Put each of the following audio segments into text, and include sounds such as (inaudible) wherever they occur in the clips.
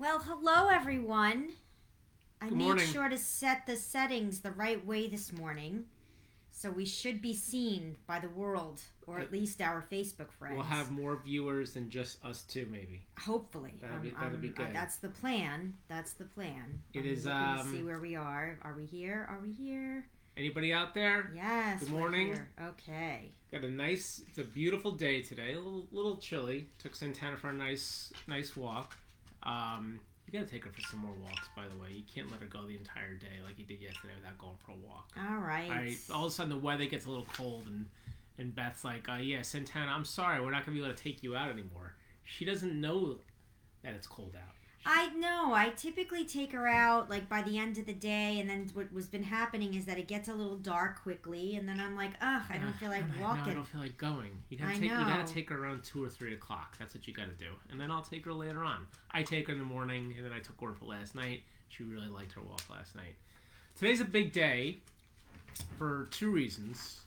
Well, hello everyone. I Good made morning. sure to set the settings the right way this morning. So we should be seen by the world, or at least our Facebook friends. We'll have more viewers than just us two, maybe. Hopefully. That'd be- Um, that'd be um, uh, good. that's the plan. That's the plan. It I'm is, um, see where we are. Are we here? Are we here? Anybody out there? Yes. Good morning. Okay. Got a nice. It's a beautiful day today. A little, little chilly. Took Santana for a nice, nice walk. Um, you gotta take her for some more walks, by the way. You can't let her go the entire day like you did yesterday without going for a walk. All right. All right. All of a sudden, the weather gets a little cold, and and Beth's like, uh, "Yeah, Santana, I'm sorry, we're not gonna be able to take you out anymore." She doesn't know that it's cold out. I know. I typically take her out like by the end of the day, and then what was been happening is that it gets a little dark quickly, and then I'm like, ugh, I don't feel like I'm No, I don't feel like going. You gotta I take. You gotta take her around two or three o'clock. That's what you gotta do, and then I'll take her later on. I take her in the morning, and then I took her for last night. She really liked her walk last night. Today's a big day for two reasons.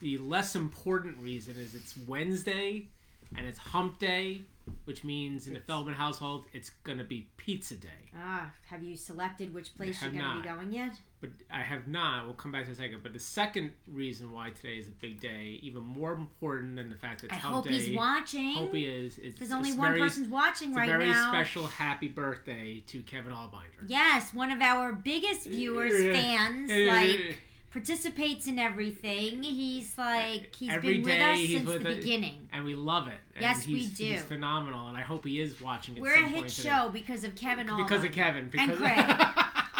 The less important reason is it's Wednesday, and it's Hump Day, which means in the Feldman household it's gonna be Pizza Day. Ah, have you selected which place you're going to be going yet? But I have not. We'll come back to a second. But the second reason why today is a big day, even more important than the fact that I it's Hump hope Day, he's watching. hope he is. It's, There's only it's one very, person's watching it's right a very now. special happy birthday to Kevin Allbinder. Yes, one of our biggest viewers, (laughs) fans, (laughs) like participates in everything. He's like he's Every been with us since with the beginning. and we love it. And Yes, we he's, do. He's phenomenal, and I hope he is watching. At We're a hit point today. show because of Kevin Allman. Because of Kevin. Because Craig. (laughs)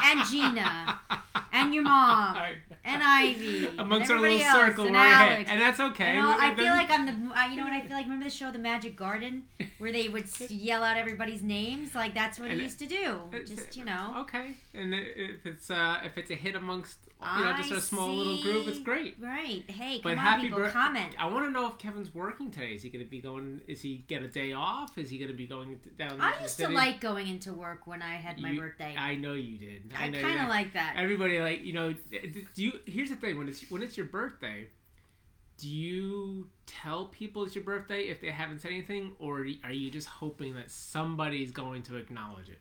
and Gina and your mom (laughs) and Ivy Amongst and our little else, circle, and hit, Alex. and that's okay. And all- I feel like I'm the. Uh, you know what I feel like? Remember the show, The Magic Garden, (laughs) where they would yell out everybody's names? Like that's what And used to do. Just you know. Okay, and if it's uh, if it's a hit amongst you know just I a small little group, it's great. Right. Hey, But on, happy people, bir- comment. I want to know if Kevin's working today. Is he going to be going? Is he get a day off? Is he going to be going down? I used to like going into work when I had my You- birthday. I know you did. I know kind of like that. Everybody like you know. Do you? Here's the thing. When it's when it's your birthday, do you tell people it's your birthday if they haven't said anything, or are you just hoping that somebody's going to acknowledge it?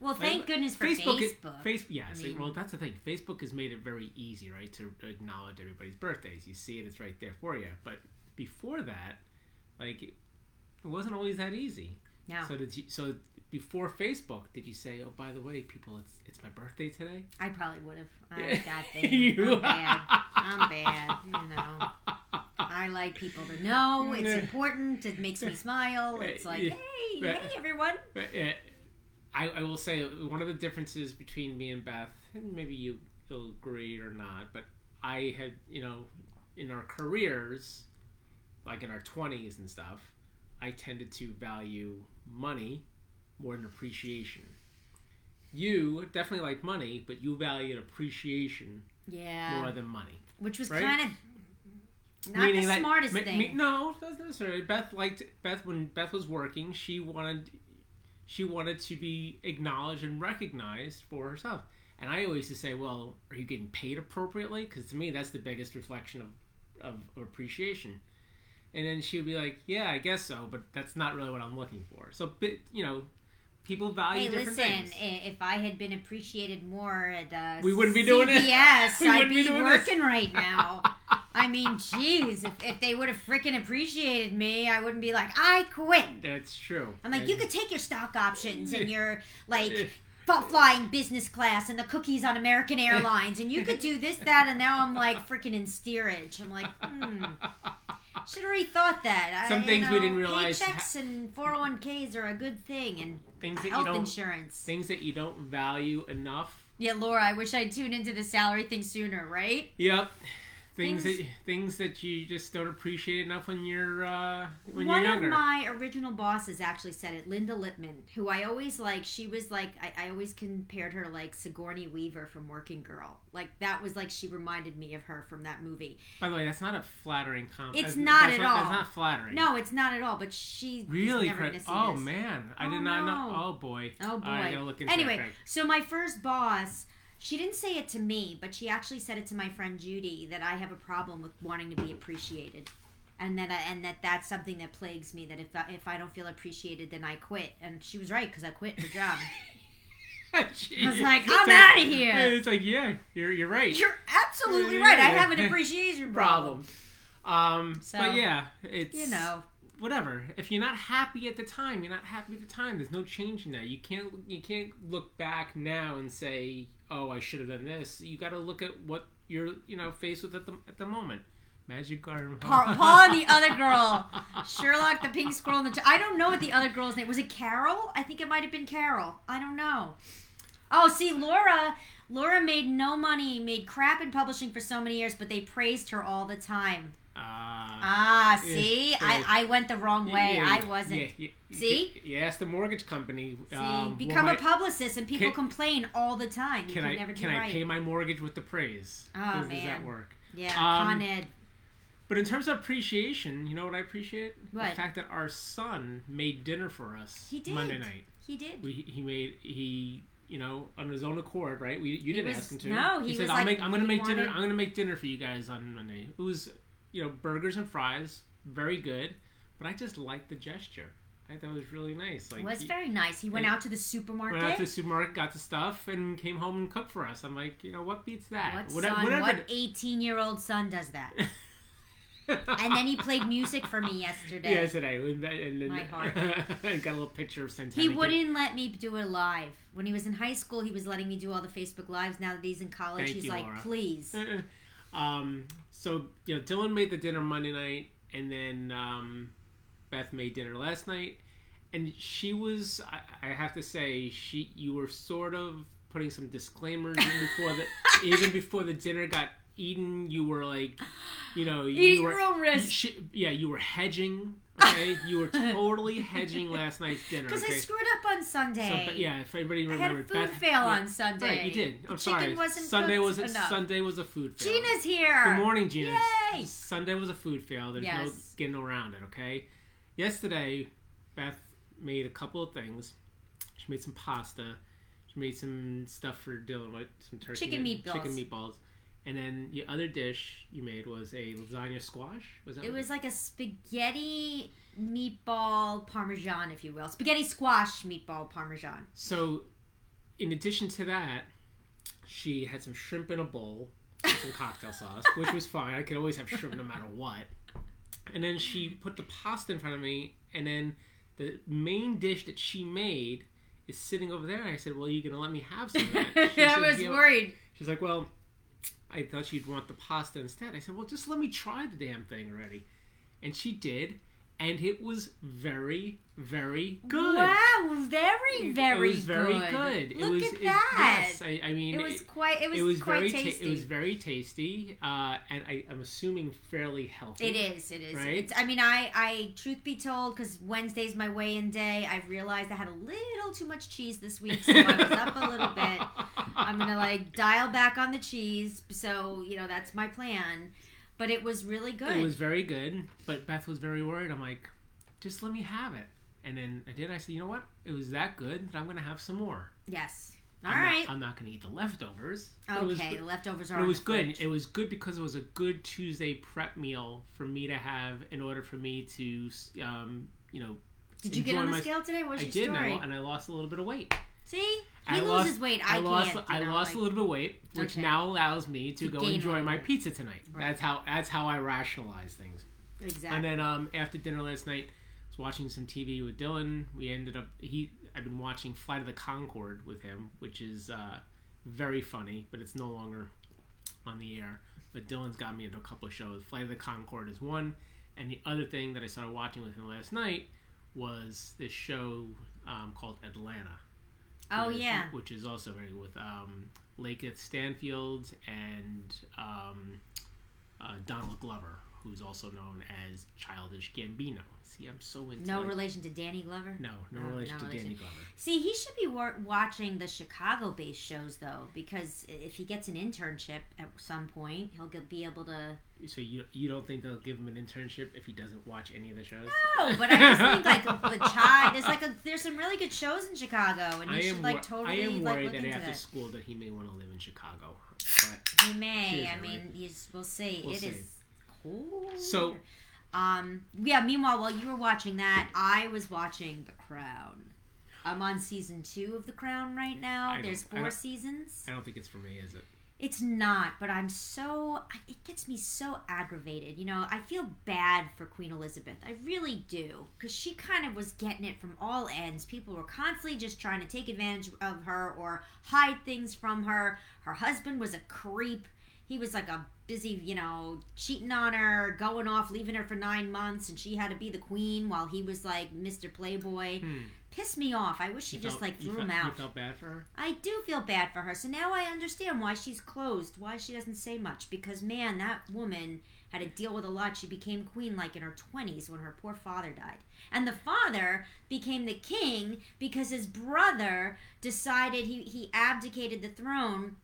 Well, thank Like, goodness for Facebook, Facebook. is, face, yes. I mean- well, that's the thing. Facebook has made it very easy, right, to acknowledge everybody's birthdays. You see it; it's right there for you. But before that, like, it wasn't always that easy. no, So did you? So before Facebook, did you say, "Oh, by the way, people, it's it's my birthday today"? I probably would have. I'm Yeah. that. (laughs) You- I'm bad. (laughs) I'm bad. You know. I like people to know. It's important. It makes me smile. (laughs) It's like, hey, Right. hey, everyone. But, uh, I, I will say one of the differences between me and Beth, and maybe you will agree or not, but I had, you know, in our careers, like in our 20s and stuff, I tended to value money more than appreciation. You definitely like money, but you valued appreciation Yeah. more than money. Which was right? kind of not Meaning the smartest me- thing. me- no, that's not necessarily. Beth liked Beth when Beth was working. She wanted she wanted to be acknowledged and recognized for herself. And I always used to say, "Well, are you getting paid appropriately?" Because to me, that's the biggest reflection of, of of appreciation. And then she would be like, "Yeah, I guess so, but that's not really what I'm looking for." So, but, you know, people value Hey, different listen! things. If I had been appreciated more at uh, We wouldn't be doing it. (laughs) We I'd be be doing this. working right now. (laughs) I mean, jeez, if, if they would have freaking appreciated me, I wouldn't be like, I quit. That's true. I'm like, And- you could take your stock options and your (laughs) like flying business class and the cookies on American Airlines, and you could do this, that, and now I'm like freaking in steerage. I'm like, hmm. Should have already thought that. I- Some you things we didn't realize Paychecks and 401ks are a good thing, and things that you health don't insurance. things that you don't value enough Yeah, Laura, I wish I'd tuned into the salary thing sooner, right? Yep. Things, Things- that things that you just don't appreciate enough when you're uh, when One you're younger. of my original bosses actually said it, Linda Lippman, who I always like. She was like, I, I always compared her to like Sigourney Weaver from Working Girl. Like that was like she reminded me of her from that movie. By the way, that's not a flattering comment. It's not that's at That's all. not flattering. No, it's not at all. But she Really, never Craig? gonna see Oh this. man, I Oh, did not know. Oh boy. Oh boy. I gotta look into anyway, so my first boss, she didn't say it to me, but she actually said it to my friend Judy that I have a problem with wanting to be appreciated. and that I, and that that's something that plagues me. That if I, if I don't feel appreciated, then I quit. And she was right because I quit her job. (laughs) I was like, I'm out of here. It's like, yeah, you're you're right. You're absolutely right. I have an appreciation problem. problem. Um, so, but yeah, it's you know whatever. If you're not happy at the time, you're not happy at the time. There's no change in that. You can't you can't look back now and say, "Oh, I should have done this." You got to look at what you're you know faced with at the at the moment. Magic Garden. Paul, Paul (laughs) and the other girl, Sherlock, the pink squirrel, and the. T- I don't know what the other girl's name was. It Carol? I think it might have been Carol. I don't know. Oh, see, Laura. Laura made no money, made crap in publishing for so many years, but they praised her all the time. Uh, ah, see, I, I went the wrong way. Yeah, I wasn't. Yeah, yeah, see, you asked the mortgage company. See, um, become a publicist, and people can, complain all the time. You can, can I can I right. pay my mortgage with the praise? Oh man, does that work? Yeah, um, Con Ed. But in terms of appreciation, you know what I appreciate? What? The fact that our son made dinner for us. He did. Monday night. He did. We, he made he you know on his own accord, right? We you didn't was, ask him to. No, he, he said, was "I'll like, make I'm gonna make wanted... dinner. I'm gonna make dinner for you guys on Monday." It was you know burgers and fries, very good. But I just liked the gesture. I thought it was really nice. Like it was he, very nice. He went out to the supermarket. Went out to the supermarket, got the stuff, and came home and cooked for us. I'm like, you know, what beats that? What whatever, son? Whatever. What 18 year old son does that? (laughs) and then he played music for me yesterday. Yesterday, and then, My heart. (laughs) Got a little picture of Santana. He wouldn't let me do it live. When he was in high school, he was letting me do all the Facebook lives. Now that he's in college, Thank he's you, like, Laura. please. (laughs) um, so you know, Dylan made the dinner Monday night, and then um, Beth made dinner last night, and she was. I, I have to say, she you were sort of putting some disclaimers in before the (laughs) even before the dinner got eaten. You were like, you know, you Eat were your own risk. she, yeah, you were hedging. Okay, you were totally hedging last night's dinner. Because okay? I screwed up on Sunday. So, yeah, if anybody I had a remembered, food Beth, fail yeah, on Sunday. Right, you did. I'm The sorry. chicken wasn't Sunday was a, enough. Sunday was a food fail. Gina's here. Good morning, Gina. Yay! Sunday was a food fail. There's no getting around it. Okay. Yesterday, Beth made a couple of things. She made some pasta. She made some stuff for Dylan, what some turkey, Chicken meatballs. chicken meatballs, and then the other dish you made was a lasagna squash. Was that? It was like a spaghetti meatball parmesan, if you will. Spaghetti squash meatball parmesan. So, in addition to that, she had some shrimp in a bowl, with some cocktail sauce, which was fine. I could always have shrimp no matter what. And then she put the pasta in front of me, and then the main dish that she made is sitting over there. And I said, "Well, are you gonna let me have some of that?" (laughs) I was worried. She's like, "Well, I thought she'd want the pasta instead." I said, "Well, just let me try the damn thing already," and she did, and it was very, very good. Wow, very, very it was very good. good. Look it was, at it- that. yes, I, I mean, It was quite. It was, it was quite very ta- tasty. it was very tasty, uh, and I, I'm assuming fairly healthy. It is. It is. Right? It's, I mean, I, I, truth be told, because Wednesday's my weigh-in day, I realized I had a little too much cheese this week, so I was up a little bit. (laughs) I'm gonna like dial back on the cheese, so you know that's my plan. But it was really good. It was very good, but Beth was very worried. I'm like, just let me have it. And then I did. I said, you know what? It was that good that I'm gonna have some more. yes. All I'm right. Not, I'm not gonna eat the leftovers. was okay. good- The leftovers are. It was good. fridge. It was good because it was a good Tuesday prep meal for me to have in order for me to, um, you know. Did you get on the my- scale today? What's I your did, and I, and I lost a little bit of weight. See, he I loses lost- weight. I, lost. can't. I know, lost like- a little bit of weight, which Okay. now allows me to To go enjoy my pizza tonight. Right. That's how. That's how I rationalize things. Exactly. And then um, after dinner last night, I was watching some TV with Dylan. We ended up he. I've been watching Flight of the Concord with him, which is uh, very funny, but it's no longer on the air. But Dylan's got me into a couple of shows. Flight of the Concord is one, and the other thing that I started watching with him last night was this show um, called Atlanta. Oh yeah. which is also very with um, LaKeith Stanfield and um, uh, Donald Glover, who's also known as Childish Gambino. See, I'm so into No like- relation to Danny Glover. no, no, No, relation no to relation. Danny Glover. See, he should be wa- watching the Chicago-based shows though, because if he gets an internship at some point, he'll be able to. So you you don't think they'll give him an internship if he doesn't watch any of the shows? No, but I just think like (laughs) the child. There's like a there's some really good shows in Chicago, and he should like totally I am like worried look that after that. school that he may want to live in Chicago. But He may. I mean, he's, we'll see. We'll It is So, Um, yeah. Meanwhile, while you were watching that, I was watching The Crown. I'm on season two of The Crown right now. I There's four don't- seasons. I don't think it's for me, is it? It's not, but I'm so. It gets me so aggravated. You know, I feel bad for Queen Elizabeth. I really do. Because she kind of was getting it from all ends. People were constantly just trying to take advantage of her or hide things from her. Her husband was a creep. He was like a busy, you know, cheating on her, going off, leaving her for nine months, and she had to be the queen while he was like Mr. Playboy. Hmm. Pissed me off. I wish she You just felt- like threw him felt- out. You felt bad for her. I do feel bad for her. So now I understand why she's closed, why she doesn't say much. Because, man, that woman had to deal with a lot. She became queen like in her 20s when her poor father died. And the father became the king because his brother decided he, he abdicated the throne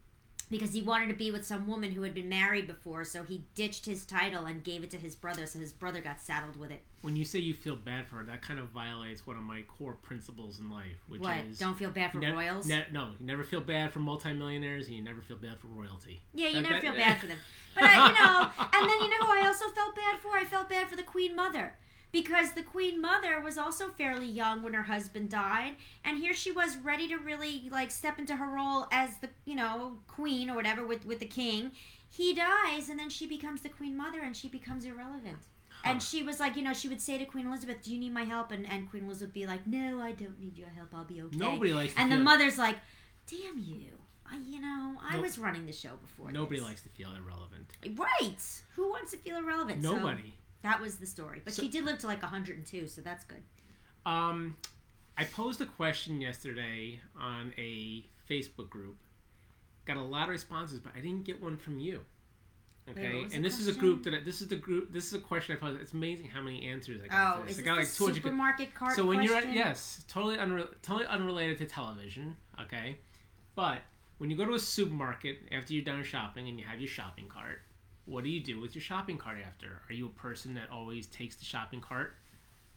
because he wanted to be with some woman who had been married before. So he ditched his title and gave it to his brother. So his brother got saddled with it. When you say you feel bad for her, that kind of violates one of my core principles in life, which what? is Don't feel bad for ne- royals? ne- no, you never feel bad for multimillionaires, and you never feel bad for royalty. Yeah, you That- never that- feel (laughs) bad for them. But I, you know, and then you know who I also felt bad for? I felt bad for the Queen Mother. Because the Queen Mother was also fairly young when her husband died, and here she was ready to really like step into her role as the, you know, queen or whatever with with the king. He dies and then she becomes the Queen Mother and she becomes irrelevant. And she was like, you know, she would say to Queen Elizabeth, "Do you need my help?" And and Queen Elizabeth would be like, "No, I don't need your help. I'll be okay." Nobody likes. To and the feel, mother's like, "Damn you! I, you know, I Nope. was running the show before." Nobody this." likes to feel irrelevant. Right. Who wants to feel irrelevant? Nobody. That was the story. But So- she did live to like 102, so that's good. Um, I posed a question yesterday on a Facebook group. Got a lot of responses, but I didn't get one from you. Okay, the and this is a group that I, this is the group. This is a question I posed. It's amazing how many answers I got. Oh, is I got like 200 supermarket cart so when you're at yes totally unre- totally unrelated to television okay but when you go to a supermarket after you're done shopping and you have your shopping cart what do you do with your shopping cart after? Are you a person that always takes the shopping cart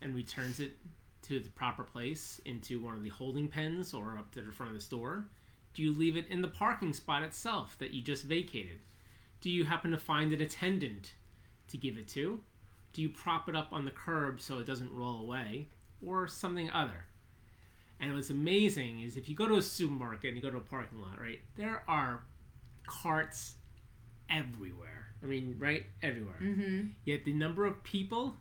and returns it to the proper place into one of the holding pens or up to the front of the store? Do you leave it in the parking spot itself that you just vacated? Do you happen to find an attendant to give it to? Do you prop it up on the curb so it doesn't roll away or something other? And what's amazing is if you go to a supermarket and you go to a parking lot right there are carts everywhere i mean right everywhere Mm-hmm. yet the number of people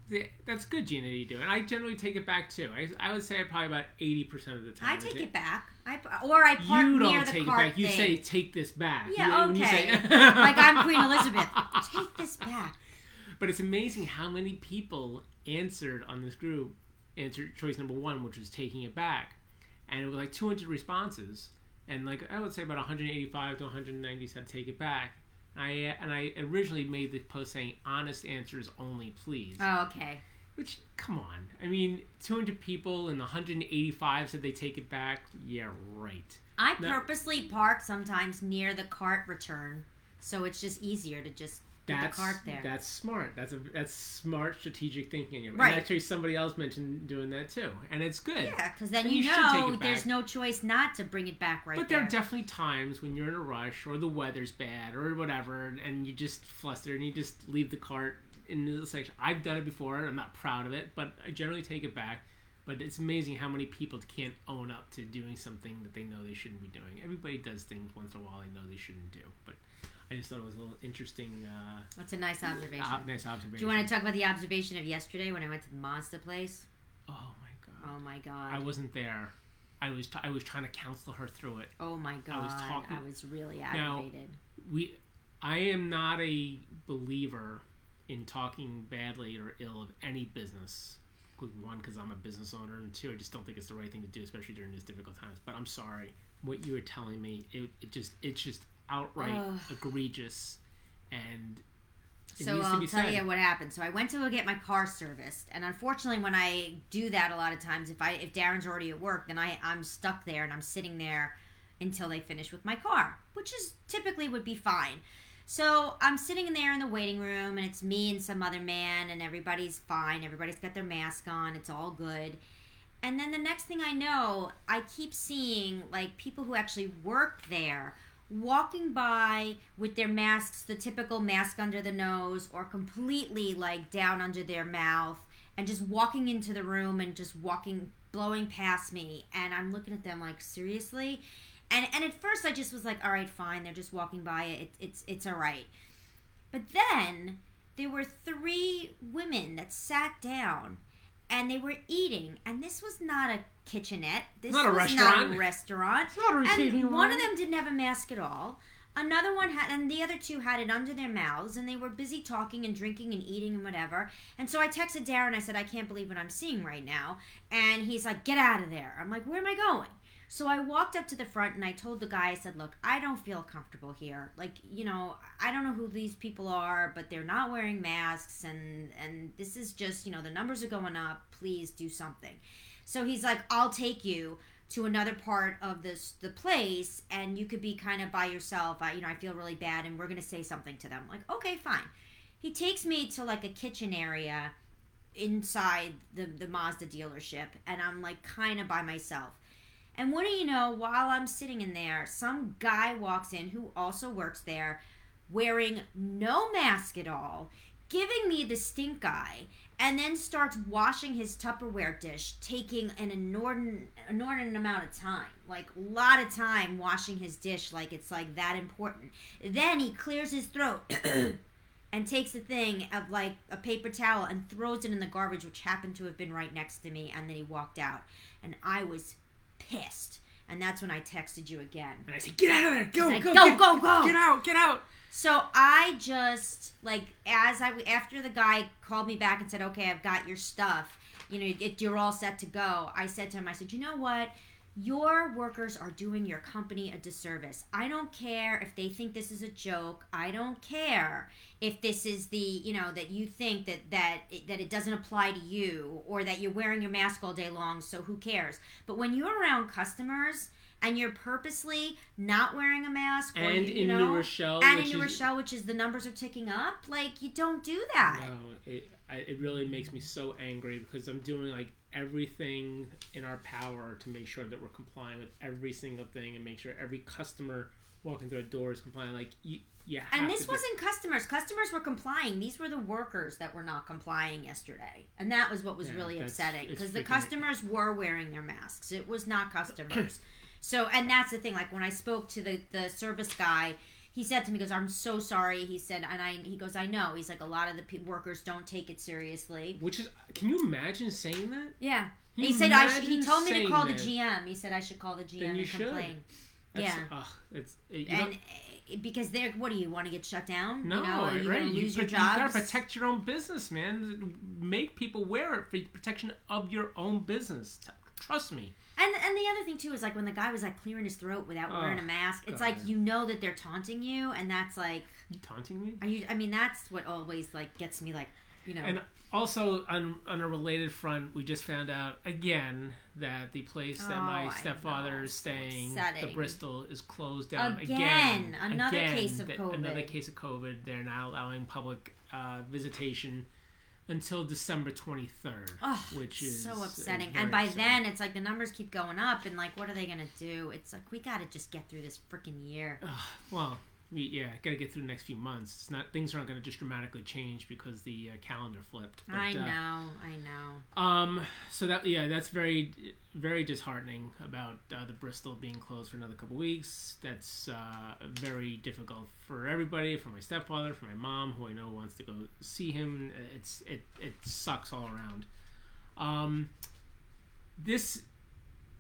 that's good gina you do and i generally take it back too i, I would say probably about 80% of the time I take it back. I or I park you don't the take it back you say take this back Yeah, you okay. say- (laughs) like I'm Queen (laughs) Elizabeth. Take this back. But it's amazing how many people answered on this group, answered choice number one, which was taking it back. And it was like 200 responses. And like I would say about 185 to 190 said take it back. I and I originally made the post saying honest answers only, please. Oh, okay. Which come on, I mean 200 people and 185 said they take it back. Yeah, right. I No. purposely park sometimes near the cart return, so it's just easier to just That's the cart there. that's smart. That's a that's smart strategic thinking. And actually, somebody else mentioned doing that too, and it's good. yeah, because then Then you, you know there's no choice not to bring it back right but there there. are definitely times when you're in a rush or the weather's bad or whatever, and you just fluster and you just leave the cart in the section. I've done it before. and I'm not proud of it, but I generally take it back. But it's amazing how many people can't own up to doing something that they know they shouldn't be doing. Everybody does things once in a while they know they shouldn't do. But I just thought it was a little interesting, uh, That's a nice observation. ob- nice observation. Do you want to talk about the observation of yesterday when I went to the Mazda place? Oh my god! Oh my god. I wasn't there. I was t- I was trying to counsel her through it. oh my god. I was talking- I was really Now- aggravated. we I am not a believer in talking badly or ill of any business. One, because I'm a business owner, and two, I just don't think it's the right thing to do, especially during these difficult times. But I'm sorry, what you were telling me, it, it just it's just outright Ugh. egregious, and it So needs to I'll be tell said. you what happened. So I went to go get my car serviced, and unfortunately, when I do that, a lot of times, if I if Darren's already at work, then I I'm stuck there and I'm sitting there until they finish with my car, which is typically would be fine. So I'm sitting in there in the waiting room, and it's me and some other man, and everybody's fine. Everybody's got their mask on. It's all good. And then the next thing I know, I keep seeing like people who actually work there walking by with their masks, the typical mask under the nose, or completely like down under their mouth, and just walking into the room and just walking, blowing past me. And I'm looking at them like, seriously? And, and at first I just was like, all right, fine. They're just walking by. It, it's, it's all right. But then there were three women that sat down and they were eating. And this was not a kitchenette. This Not a was restaurant. not a restaurant. It's not a receiving And one of them didn't have a mask at all. Another one had, and the other two had it under their mouths, and they were busy talking and drinking and eating and whatever. And so I texted Darren. I said, I can't believe what I'm seeing right now. And he's like, Get out of there. I'm like, Where am I going? So I walked up to the front and I told the guy, I said, Look, I don't feel comfortable here. Like, you know, I don't know who these people are, but they're not wearing masks, and and this is just, you know, the numbers are going up. Please do something. So he's like, I'll take you to another part of this the place and you could be kind of by yourself I, you know i feel really bad and we're to say something to them like okay fine he takes me to like a kitchen area inside the the mazda dealership and i'm like kind of by myself and what do you know while i'm sitting in there some guy walks in who also works there wearing no mask at all giving me the stink eye and then starts washing his Tupperware dish, taking an inordinate, inordinate amount of time, like a lot of time washing his dish, like it's like that important. Then he clears his throat (coughs) and takes a thing of like a paper towel and throws it in the garbage, which happened to have been right next to me, and then he walked out, and I was pissed. And that's when I texted you again. And I said, "Get out of there! Go, go, go, get, go, go! Get out! Get out!" So I just like as I after the guy called me back and said, "Okay, I've got your stuff. You know, it, you're all set to go." I said to him, "I said, you know what? Your workers are doing your company a disservice. I don't care if they think this is a joke. I don't care if this is the you know that you think that that it, that it doesn't apply to you or that you're wearing your mask all day long. So who cares? But when you're around customers." And you're purposely not wearing a mask, or And you, you in know, New Rochelle, and which in New is, Rochelle, which is the numbers are ticking up. Like you don't do that. No, it, I, it really makes me so angry because I'm doing like everything in our power to make sure that we're complying with every single thing and make sure every customer walking through a door is complying. Like you, you And this wasn't customers. Customers were complying. These were the workers that were not complying yesterday, and that was what was Yeah, really upsetting because the customers were wearing their masks. It was not customers. so, and that's the thing. Like when I spoke to the the service guy. He said to me, "He goes, I'm so sorry." He said, and I, he goes, "I know." He's like, "A lot of the pe- workers don't take it seriously." Which is, can you imagine saying that? Yeah, Can he said I. He told me to call that? the GM. He said I should call the GM Then you and should. complain. That's, Yeah. ugh, it's it, and uh, because they're what do you want to get shut down? no, you know, you right? gonna You, lose your you gotta protect your own business, man. Make people wear it for protection of your own business. Trust me. And and the other thing too is like when the guy was like clearing his throat without wearing Oh, a mask, it's God. like you know that they're taunting you, and that's like, You taunting me? are you? I mean, that's what always like gets me like, you know. And also on on a related front, we just found out again that the place that Oh, my stepfather is staying, the. Bristol, is closed down Again, again. another Again, case of COVID. Another case of COVID. They're now allowing public uh, visitation until December twenty third, Oh, which is so uh, upsetting. And by upsetting. then, it's like the numbers keep going up, and like, what are they gonna do? It's like we gotta just get through this freaking year. Ugh, well, we yeah, gotta get through the next few months. It's not things aren't gonna just dramatically change because the uh, calendar flipped. But, I uh, know, I know. Um. So that yeah, that's very very disheartening about uh, the Bristol being closed for another couple weeks. That's uh, very difficult for everybody. For my stepfather, for my mom, who I know wants to go see him. It's it it sucks all around. Um. This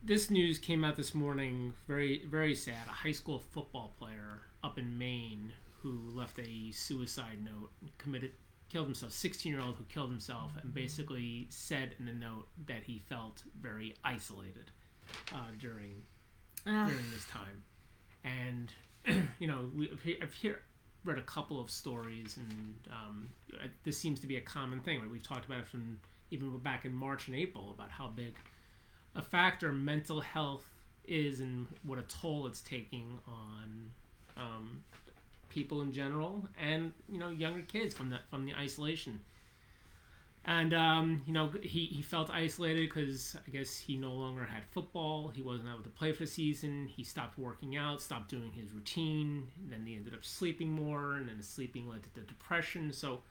this news came out this morning. Very very sad. A high school football player up in Maine who left a suicide note committed killed himself 16 year old who killed himself and basically said in the note that he felt very isolated uh, during Ugh. during this time and (clears throat) you know we, I've he- here read a couple of stories and um, uh, this seems to be a common thing right? we've talked about it from even back in March and April about how big a factor mental health is and what a toll it's taking on um, people in general and you know younger kids from the from the isolation And um, you know, he, he felt isolated because I guess he no longer had football. He wasn't able to play for the season. He stopped working out, stopped doing his routine. Then he ended up sleeping more, and then the sleeping led to the depression. So,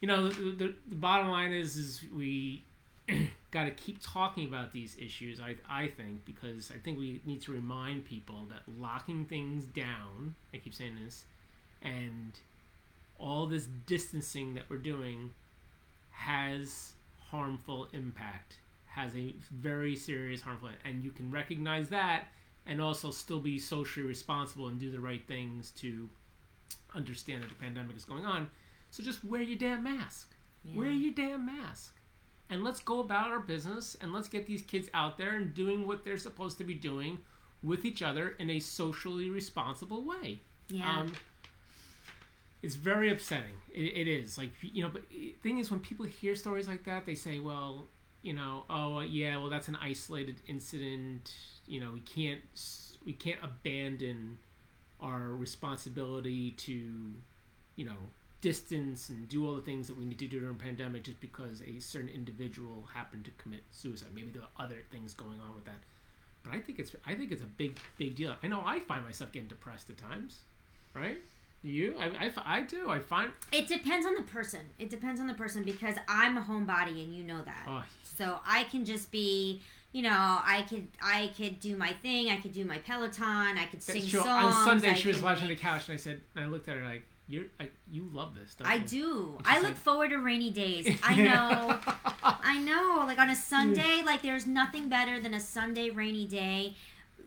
you know, the, the, the bottom line is is we (clears throat) got to keep talking about these issues. I I think because I think we need to remind people that locking things down. I keep saying this, and all this distancing that we're doing has harmful impact has a very serious harmful and you can recognize that and also still be socially responsible and do the right things to understand that the pandemic is going on so just wear your damn mask Yeah. wear your damn mask and let's go about our business and let's get these kids out there and doing what they're supposed to be doing with each other in a socially responsible way Yeah. um, it's very upsetting. It, it is like you know, but the thing is, when people hear stories like that, they say, "Well, you know, oh yeah, well that's an isolated incident. You know, we can't we can't abandon our responsibility to, you know, distance and do all the things that we need to do during a pandemic just because a certain individual happened to commit suicide. Maybe there are other things going on with that." But I think it's I think it's a big big deal. I know I find myself getting depressed at times, right? You, I, I, I do. I find It depends on the person. It depends on the person because I'm a homebody and you know that. oh, So I can just be, you know, I could I could do my thing. I could do my Peloton. I could sing songs. on Sunday I she was watching the couch and I said, and I looked at her like, "You're, I, you love this." Don't I you? do. I look said- forward to rainy days. (laughs) I know. I know. Like on a Sunday, like there's nothing better than a Sunday rainy day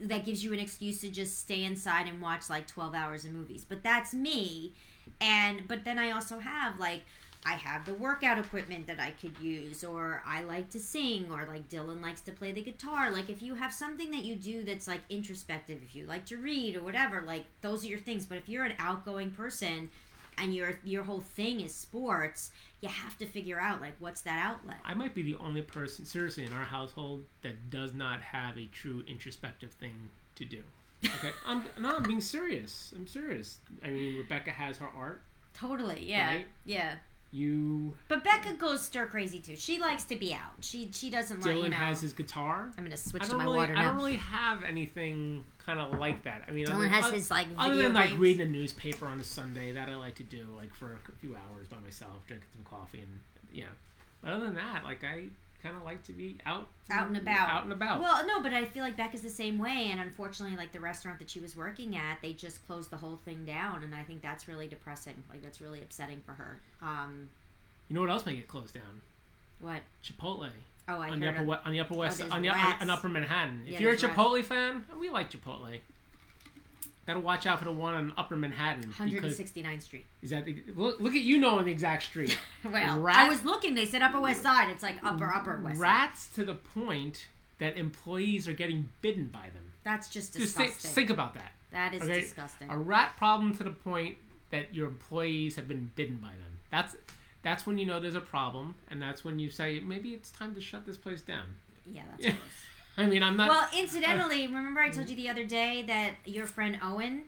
that gives you an excuse to just stay inside and watch like 12 hours of movies. But that's me. And but then I also have like I have the workout equipment that I could use or I like to sing or like Dylan likes to play the guitar. Like if you have something that you do that's like introspective, if you like to read or whatever, like those are your things. But if you're an outgoing person and your your whole thing is sports, you have to figure out like what's that outlet. I might be the only person, seriously, in our household that does not have a true introspective thing to do. Okay, (laughs) I'm no, I'm being serious. I'm serious. I mean, Rebecca has her art. Totally, yeah, Right? yeah. You, But Becca goes stir crazy too. She likes to be out. She she doesn't like Dylan has his guitar. I'm gonna switch to my really, water I don't really have anything kind of like that. I mean, Dylan other, has other- his like other than like reading a newspaper on a Sunday, that I like to do, like for a few hours by myself, drinking some coffee, and yeah. But other than that, like I kind of like to be out, Out and about. out and about. Well, no, but I feel like Becca's the same way, and unfortunately, like the restaurant that she was working at, they just closed the whole thing down, and I think that's really depressing. Like that's really upsetting for her. Um, you know what else might get closed down? what? Chipotle Oh, I on the upper of- on the upper west there's on the on, rats. on upper Manhattan. Yeah, if you're a there's rats. Chipotle fan, we like Chipotle. Gotta watch out for the one on Upper Manhattan because 169th Street. is that the, look, look at you knowing the exact street. (laughs) Well, Rat- I was looking. They said Upper West Side. It's like Upper Upper West Side. Rats to the point that employees are getting bitten by them. That's just Just disgusting. think, think about that. that is okay? disgusting. A rat problem to the point that your employees have been bitten by them. That's that's when you know there's a problem, and that's when you say maybe it's time to shut this place down. Yeah, that's Yeah. (laughs) gross. I mean, I'm not. Well, incidentally, (laughs) remember I told you the other day that your friend Owen,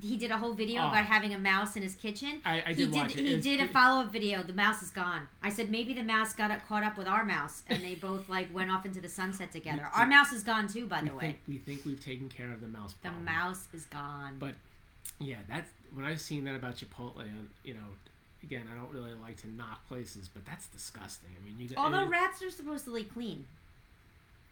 he did a whole video Oh. about having a mouse in his kitchen. I, I he did did. watch it. He It's- did a follow up video. The mouse is gone. I said maybe the mouse got up, caught up with our mouse, and they both like went off into the sunset together. Our mouse is gone too, by the way. think, we think we've taken care of the mouse The mouse is gone. But yeah, that's when I've seen that about Chipotle. uh, You know, again, I don't really like to knock places, but that's disgusting. I mean, you. I Although mean, rats are supposedly clean,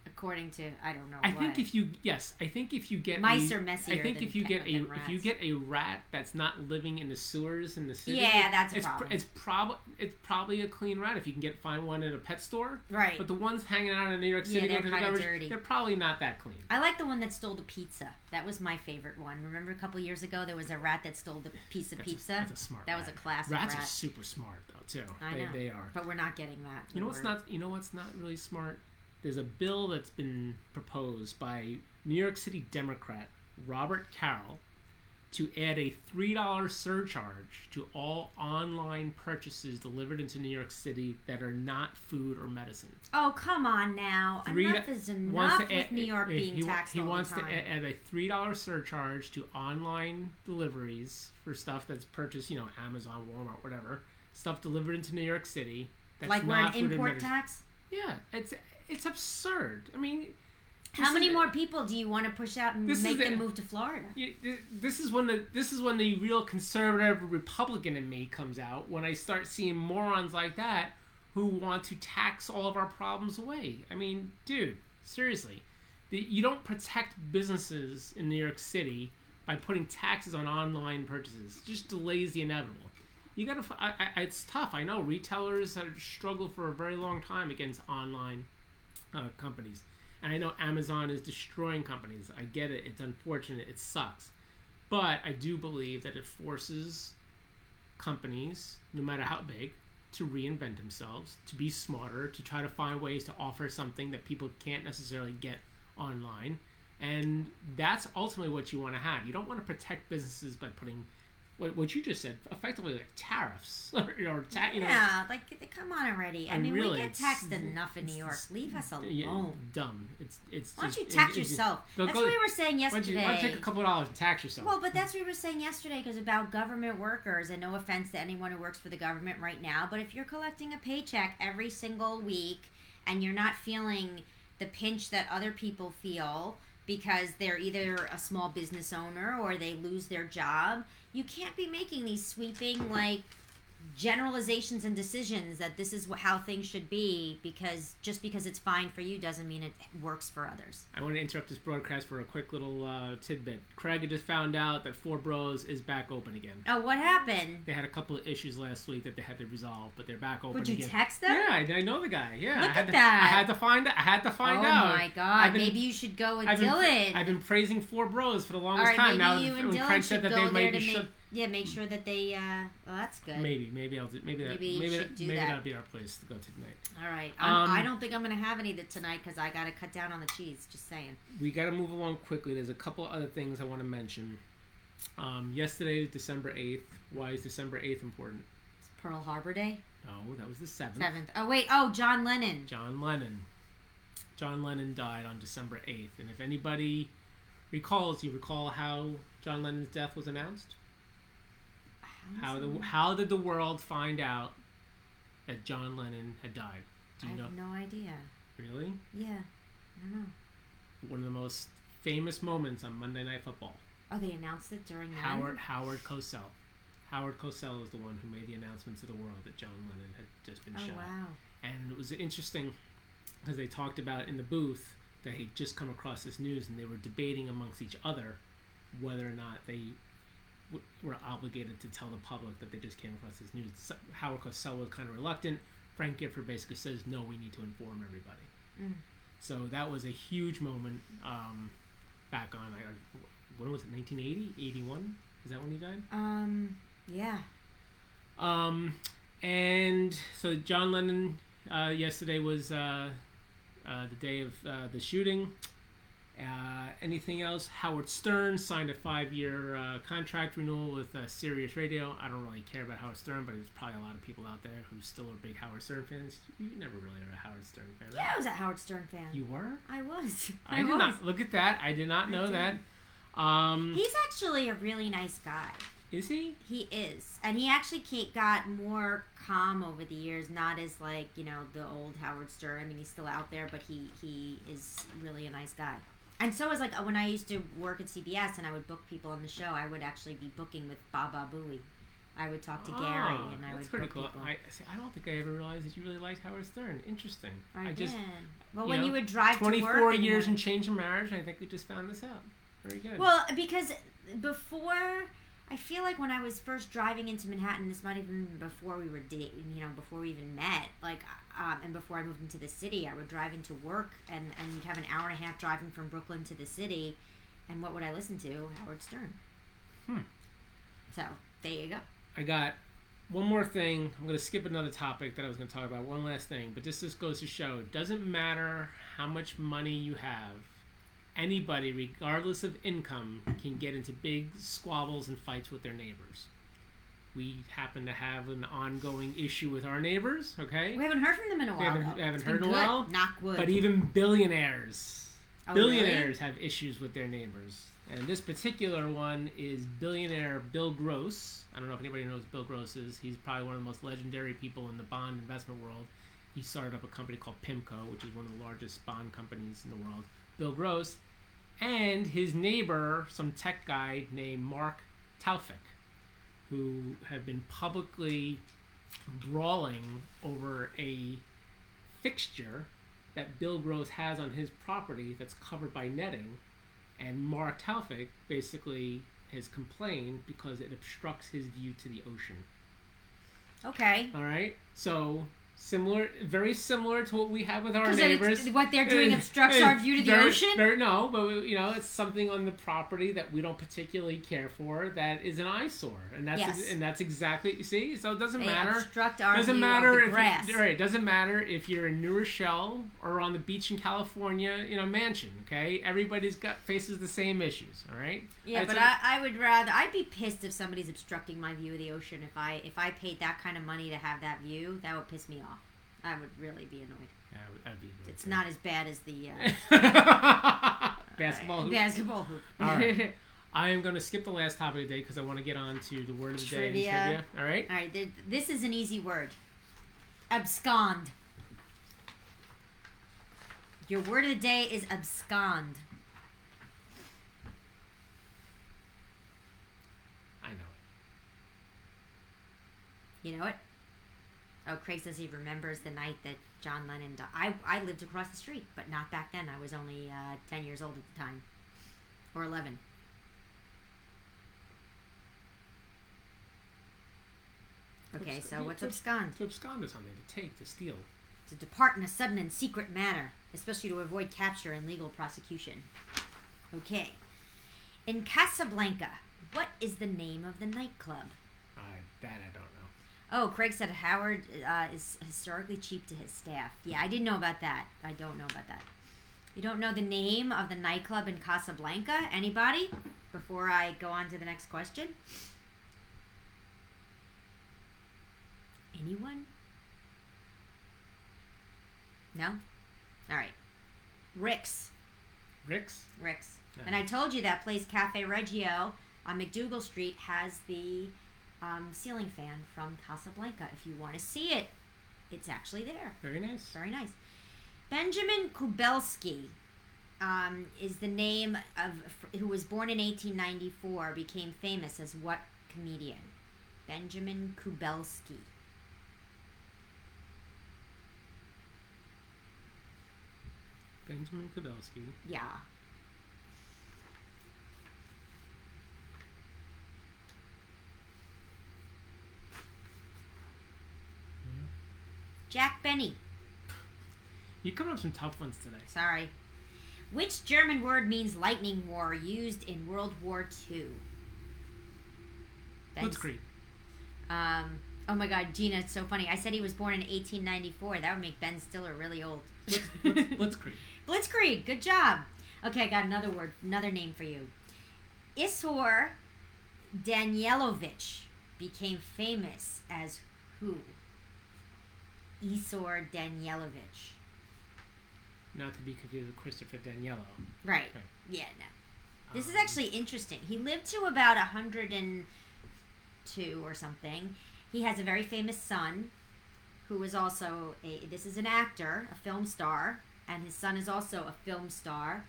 according to I don't know. I what. think if you yes, I think if you get mice a, are messier. I think than if you get a if you get a rat that's not living in the sewers in the city, Yeah, that's a it's pr- problem. it's probably it's probably a clean rat if you can get find one at a pet store. right. But the ones hanging out in New York Yeah, City, they're going to the kinda garbage, dirty. they're probably not that clean. I like the one that stole the pizza. That was my favorite one. Remember a couple years ago there was a rat that stole the piece of That's a- pizza. that's a smart. that was rat. a classic Rats rat. are super smart though too. I they, know. they are. But we're not getting that. You know what's not? You know what's not really smart? There's a bill that's been proposed by New York City Democrat Robert Carroll to add a three dollar surcharge to all online purchases delivered into New York City that are not food or medicine. Oh come on now! Three- enough is enough with add- New York being he, taxed He wants to add a three dollar surcharge to online deliveries for stuff that's purchased, you know, Amazon, Walmart, whatever. Stuff delivered into New York City That's like we're an import tax. Yeah, it's it's absurd. I mean, How many is- more people do you want to push out and make the- them move to Florida? this is when the this is when the real conservative Republican in me comes out when I start seeing morons like that who want to tax all of our problems away. I mean, dude, seriously, the, you don't protect businesses in New York City by putting taxes on online purchases. It just delays the inevitable. You gotta. I, I, it's tough. I know retailers have struggled for a very long time against online uh, companies. And I know Amazon is destroying companies. I get it. It's unfortunate. It sucks. But I do believe that it forces companies, no matter how big, to reinvent themselves, to be smarter, to try to find ways to offer something that people can't necessarily get online. And that's ultimately what you want to have. You don't want to protect businesses by putting what, what you just said, effectively like tariffs (laughs) or, or ta- you know, yeah, like come on already. I And mean, really, we get taxed enough in New York. Leave us alone. yeah, dumb. It's it's. Why don't you tax it's- yourself? That's go- what we were saying Why don't you, why don't you yesterday. take a couple of dollars and tax yourself? Well, but that's what we were saying yesterday because about government workers, and no offense to anyone who works for the government right now, but if you're collecting a paycheck every single week and you're not feeling the pinch that other people feel because they're either a small business owner or they lose their job, you can't be making these sweeping, like, generalizations and decisions that this is how things should be because just because it's fine for you doesn't mean it works for others. I want to interrupt this broadcast for a quick little uh, tidbit. Craig had just found out that Four Bros is back open again. Oh, what happened? They had a couple of issues last week that they had to resolve, but they're back open Would you again. text them? Yeah, I, I know the guy. Yeah, Look I had at to, that. I had to find. I had to find oh out. Oh my god! Been- maybe you should go and I've been, I've been praising Four Bros for the longest right, time. now you and when Dylan Craig said that they might be. Yeah, make sure that they. uh Well, that's good. Maybe, maybe I'll do. Maybe that. Maybe, maybe, that, maybe that. that'll be our place to go to tonight. All right, Um, I don't think I'm gonna have any tonight because I gotta cut down on the cheese. Just saying. we got to move along quickly. There's a couple other things I want to mention. Um, yesterday, is December 8th. Why is December 8th important? It's Pearl Harbor Day, No, that was the 7th. seventh. Oh wait, oh John Lennon. John Lennon. John Lennon died on December 8th. And if anybody recalls, you recall how John Lennon's death was announced? How, the, how did the world find out that John Lennon had died? Do I know? have no idea. Really? Yeah, I don't know. One of the most famous moments on Monday Night Football. Oh, they announced it during that. Howard Howard Cosell. Howard Cosell is the one who made the announcement to the world that John Lennon had just been Oh shot. wow. And it was interesting because they talked about in the booth that he'd just come across this news and they were debating amongst each other whether or not they were obligated to tell the public that they just came across this news. So Howard Cosell was kind of reluctant. Frank Gifford basically says, no, we need to inform everybody. Mm. So that was a huge moment um, back on, I, when was it, 1980? 81? Is that when he died? Um. Yeah. Um, and so John Lennon uh, yesterday was uh, uh, the day of uh, the shooting. Uh, anything else? Howard Stern signed a five-year uh, contract renewal with uh, Sirius Radio. I don't really care about Howard Stern, but there's probably a lot of people out there who still are big Howard Stern fans. You never really were a Howard Stern fan. Yeah. I was a Howard Stern fan. You were? I was. (laughs) I, did was. not. Look at that. I did not know did. that. Um, He's actually a really nice guy. is he? He is, and he actually got more calm over the years. Not as like you know the old Howard Stern. I mean, he's still out there, but he he is really a nice guy. And so is like when I used to work at CBS and I would book people on the show. I would actually be booking with Baba Booey. I would talk to ah, Gary Oh, and I that's would pretty book cool. people. I, see, I don't think I ever realized that you really liked Howard Stern. Interesting. I, I just. Well, you when know, you would drive 24 years would- and change in marriage, I think we just found this out. Very good. Well, because before, I feel like when I was first driving into Manhattan, this might have been before we were dating, you know, before we even met, like, um, and before I moved into the city, I would drive into work, and and you'd have an hour and a half driving from Brooklyn to the city, and what would I listen to? Howard Stern. Hmm. So there you go. I got one more thing. I'm going to skip another topic that I was going to talk about. One last thing, but this just goes to show it doesn't matter how much money you have. Anybody, regardless of income, can get into big squabbles and fights with their neighbors. We happen to have an ongoing issue with our neighbors, okay? We haven't heard from them in a We while. haven't- though. haven't heard in a while, Knock wood. But even billionaires Oh, really? billionaires have issues with their neighbors. And this particular one is billionaire Bill Gross. I don't know if anybody knows Bill Gross is. He's probably one of the most legendary people in the bond investment world. He started up a company called PIMCO, which is one of the largest bond companies in the world. Bill Gross and his neighbor, some tech guy named Mark Towfiq, who have been publicly brawling over a fixture that Bill Gross has on his property that's covered by netting, and Mark Towfiq basically has complained because it obstructs his view to the ocean. Okay. All right, so similar, very similar to what we have with our neighbors. what they're doing obstructs our view to the very- ocean? very- no, but you know, it's something on the property that we don't particularly care for that is an eyesore, and that's Yes. and that's exactly you see. So it doesn't They matter. obstruct our doesn't view matter of the if grass. You, right, it doesn't matter if you're in New Rochelle or on the beach in California in a mansion. Okay, everybody's got faces the same issues. All right. Yeah, It's but a- I, I would rather I'd be pissed if somebody's obstructing my view of the ocean. If I if I paid that kind of money to have that view, that would piss me off. I would really be annoyed. Yeah, that'd be really It's not as bad as the uh, (laughs) basketball. hoop. basketball hoop. All right. (laughs) I am going to skip the last topic of the day because I want to get on to the word of the day. Trivia. trivia. All right. All right, this is an easy word. Abscond. Your word of the day is abscond. I know. It. You know it? Oh, Craig says he remembers the night that John Lennon died. I, I lived across the street, but not back then. I was only uh, 10 years old at the time. Or 11. Okay, so what's absc- abscond? To abscond is something to take, to steal. To depart in a sudden and secret manner, especially to avoid capture and legal prosecution. Okay. In Casablanca, what is the name of the nightclub? Uh, that I don't. Oh, Craig said Howard uh, is historically cheap to his staff. Yeah, I didn't know about that. I don't know about that. You don't know the name of the nightclub in Casablanca? Anybody? Before I go on to the next question? Anyone? No? All right. Rick's. Rick's? Rick's. Yeah. And I told you that place, Cafe Reggio on MacDougal Street, has the um, ceiling fan from Casablanca. If you want to see it, it's actually there. Very nice. Very nice. Benjamin Kubelski um, is the name of who was born in 1894, became famous as what comedian? Benjamin Kubelski. Benjamin Kubelski. Yeah. Jack Benny. You're coming up with some tough ones today. Sorry. Which German word means lightning war used in World War II? Ben's- Blitzkrieg. Um, oh my God, Gina, it's so funny. I said he was born in 1894. That would make Ben Stiller really old. Blitz, (laughs) Blitz, Blitzkrieg. Blitzkrieg, good job. Okay, I got another word, another name for you. Issur Danielovitch became famous as who? Issur Danielovitch. Not to be confused with Christopher Daniello. Right. Okay. Yeah, no. This is Um, actually interesting. He lived to about 102 or something. He has a very famous son who is also a this is an actor, a film star, and his son is also a film star.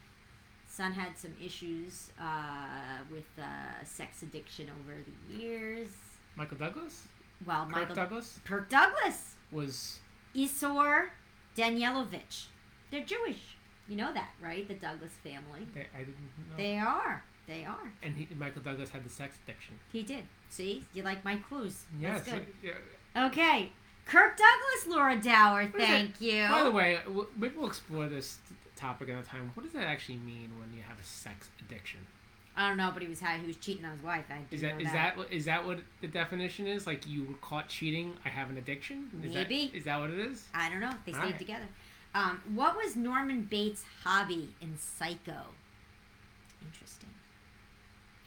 Son had some issues uh, with uh, sex addiction over the years. Michael Douglas? Well, Kirk Michael Douglas Kirk Douglas, was Issur Danielovitch. They're Jewish. You know that, right? The Douglas family. they, I didn't know. They are. They are. and he, Michael Douglas had the sex addiction. He did. See, you like my clues. Yes. That's good. yeah. Okay, Kirk Douglas, Laura Dower. What Thank you. By the way, w- maybe we'll explore this topic another time. What does that actually mean when you have a sex addiction? I don't know, but he was had he was cheating on his wife. I Is know that is that what- is that what the definition is? Like you were caught cheating? I have an addiction. Is Maybe. That, is that what it is? I don't know. They stayed Alright. together. Um, what was Norman Bates' hobby in Psycho? Interesting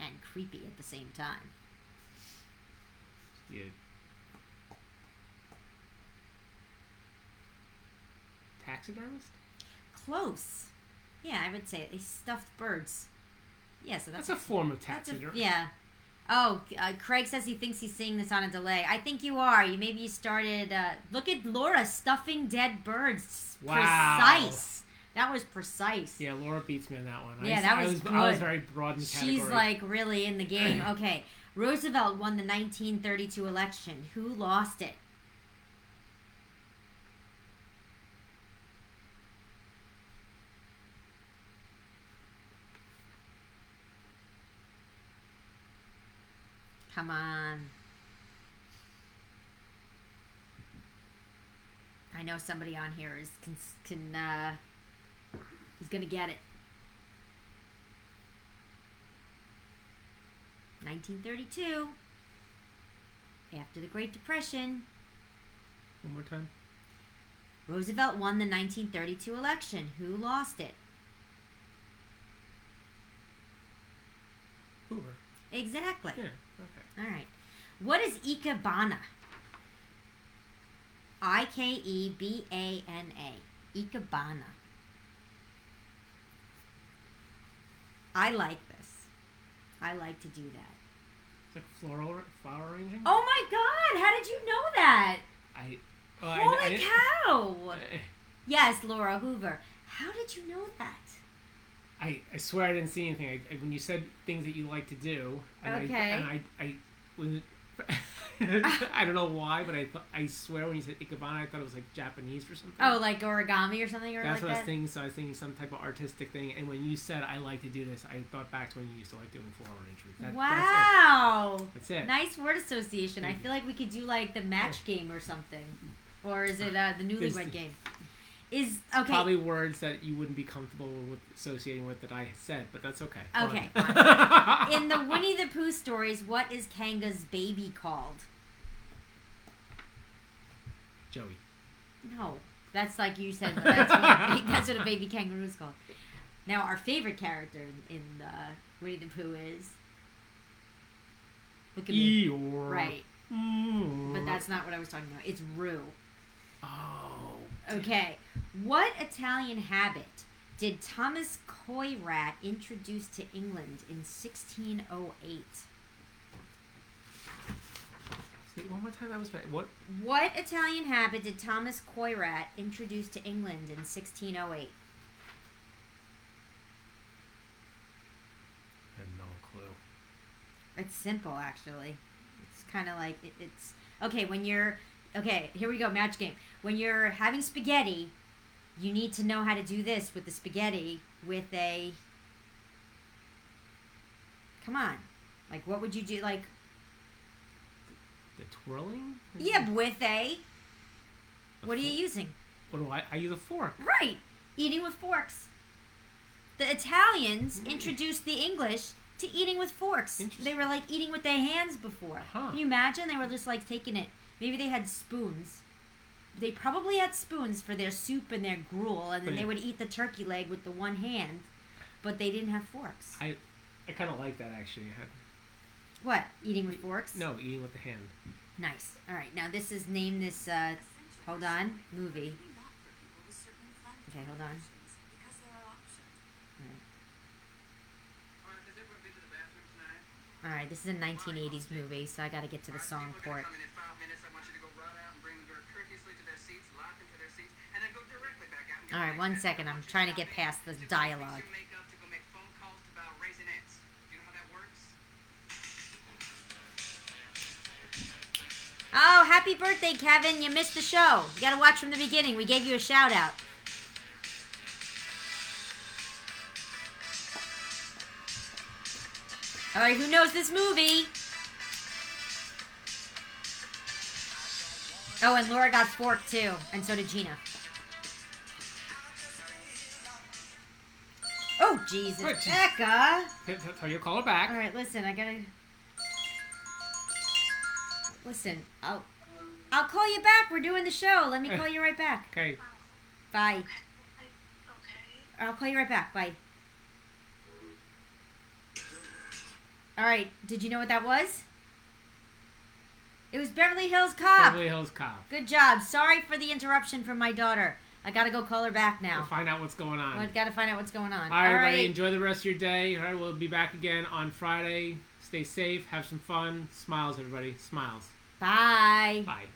and creepy at the same time. Yeah. Taxidermist? Close. Yeah, I would say they stuffed birds. Yeah, so that's, That's a form of taxidermy. yeah. Oh, uh, Craig says he thinks he's seeing this on a delay. I think you are. You maybe you started. Uh, look at Laura stuffing dead birds. Wow. Precise. That was precise. Yeah, Laura beats me on that one. Yeah, I, that I was was I was very broad in the category. She's like really in the game. (clears throat) Okay. Roosevelt won the 1932 election. Who lost it? Come on. I know somebody on here is can can uh is gonna get it. 1932. After the Great Depression, one more time. Roosevelt won the 1932 election. Who lost it? Hoover. Exactly. Yeah. All right. What is Ikebana? I K E B A N A. Ikebana. I like this. I like to do that. It's like floral flower arranging. Oh my god, how did you know that? I. Oh, I- Holy I, didn't- cow! I, (laughs) Yes, Laura Hoover. How did you know that? I, I swear I didn't see anything. I, I- when you said things that you like to do, and Okay. I, and I, I, when, (laughs) I don't know why, but I, I swear when you said ikebana, I thought it was like Japanese or something. Oh, like origami or something or That's like what I was thinking. So I was thinking some type of artistic thing. And when you said I like to do this, I thought back to when you used to like doing floral arrangement. That, wow. That's it. That's it. Nice word association. I you. feel like we could do like the match game or something. Or is it uh, the newlywed game? Is okay. Probably words that you wouldn't be comfortable with associating with that I said, but that's okay. Okay. (laughs) In the Winnie the Pooh stories, what is Kanga's baby called? Joey. No, that's like you said. That's what, (laughs) that's what a baby kangaroo is called. Now, our favorite character in, in uh, Winnie the Pooh is. Look at me. Eeyore. Right, Mm. but that's not what I was talking about. It's Roo. Oh. Okay, what Italian habit did Thomas Coryat introduce to England in 1608? Say it one more time. That was bad. What? What Italian habit did Thomas Coryat introduce to England in 1608? I have no clue. It's simple, actually. It's kind of like it, it's okay when you're okay. Here we go, match game. When you're having spaghetti, you need to know how to do this with the spaghetti with a. Come on, like what would you do? Like The twirling? yeah, with a. What are you using? What do I? I use a fork. Right, eating with forks. The Italians Mm. introduced the English to eating with forks. They were like eating with their hands before. Huh. Can you imagine? They were just like taking it. Maybe they had spoons. They probably had spoons for their soup and their gruel, and then they would eat the turkey leg with the one hand, but they didn't have forks. I, I kind of like that actually. What? Eating with forks? no, eating with the hand. Nice. All right. Now this is name this. Uh, hold on. Movie. Okay, hold on. All right. This is a 1980s movie, so I got to get to the song port. All right, one second. I'm trying to get past the dialogue. Oh, happy birthday, Kevin. You missed the show. You got to watch from the beginning. We gave you a shout out. All right, who knows this movie? Oh, and Laura got forked too, and so did Gina. Jesus. What? Becca! Okay, so- So you call her back. All right, listen, I gotta. Listen, I'll, I'll call you back. We're doing the show. Let me eh. call you right back. Okay. Bye. Okay. I'll call you right back. Bye. All right. Did you know what that was? It was Beverly Hills Cop. Beverly Hills Cop. Good job. Sorry for the interruption from my daughter. I gotta go call her back We'll now. find out what's going on. I gotta find out what's going on. All right, everybody. Enjoy the rest of your day. All right, we'll be back again on Friday. Stay safe. Have some fun. Smiles, everybody. Smiles. Bye. Bye.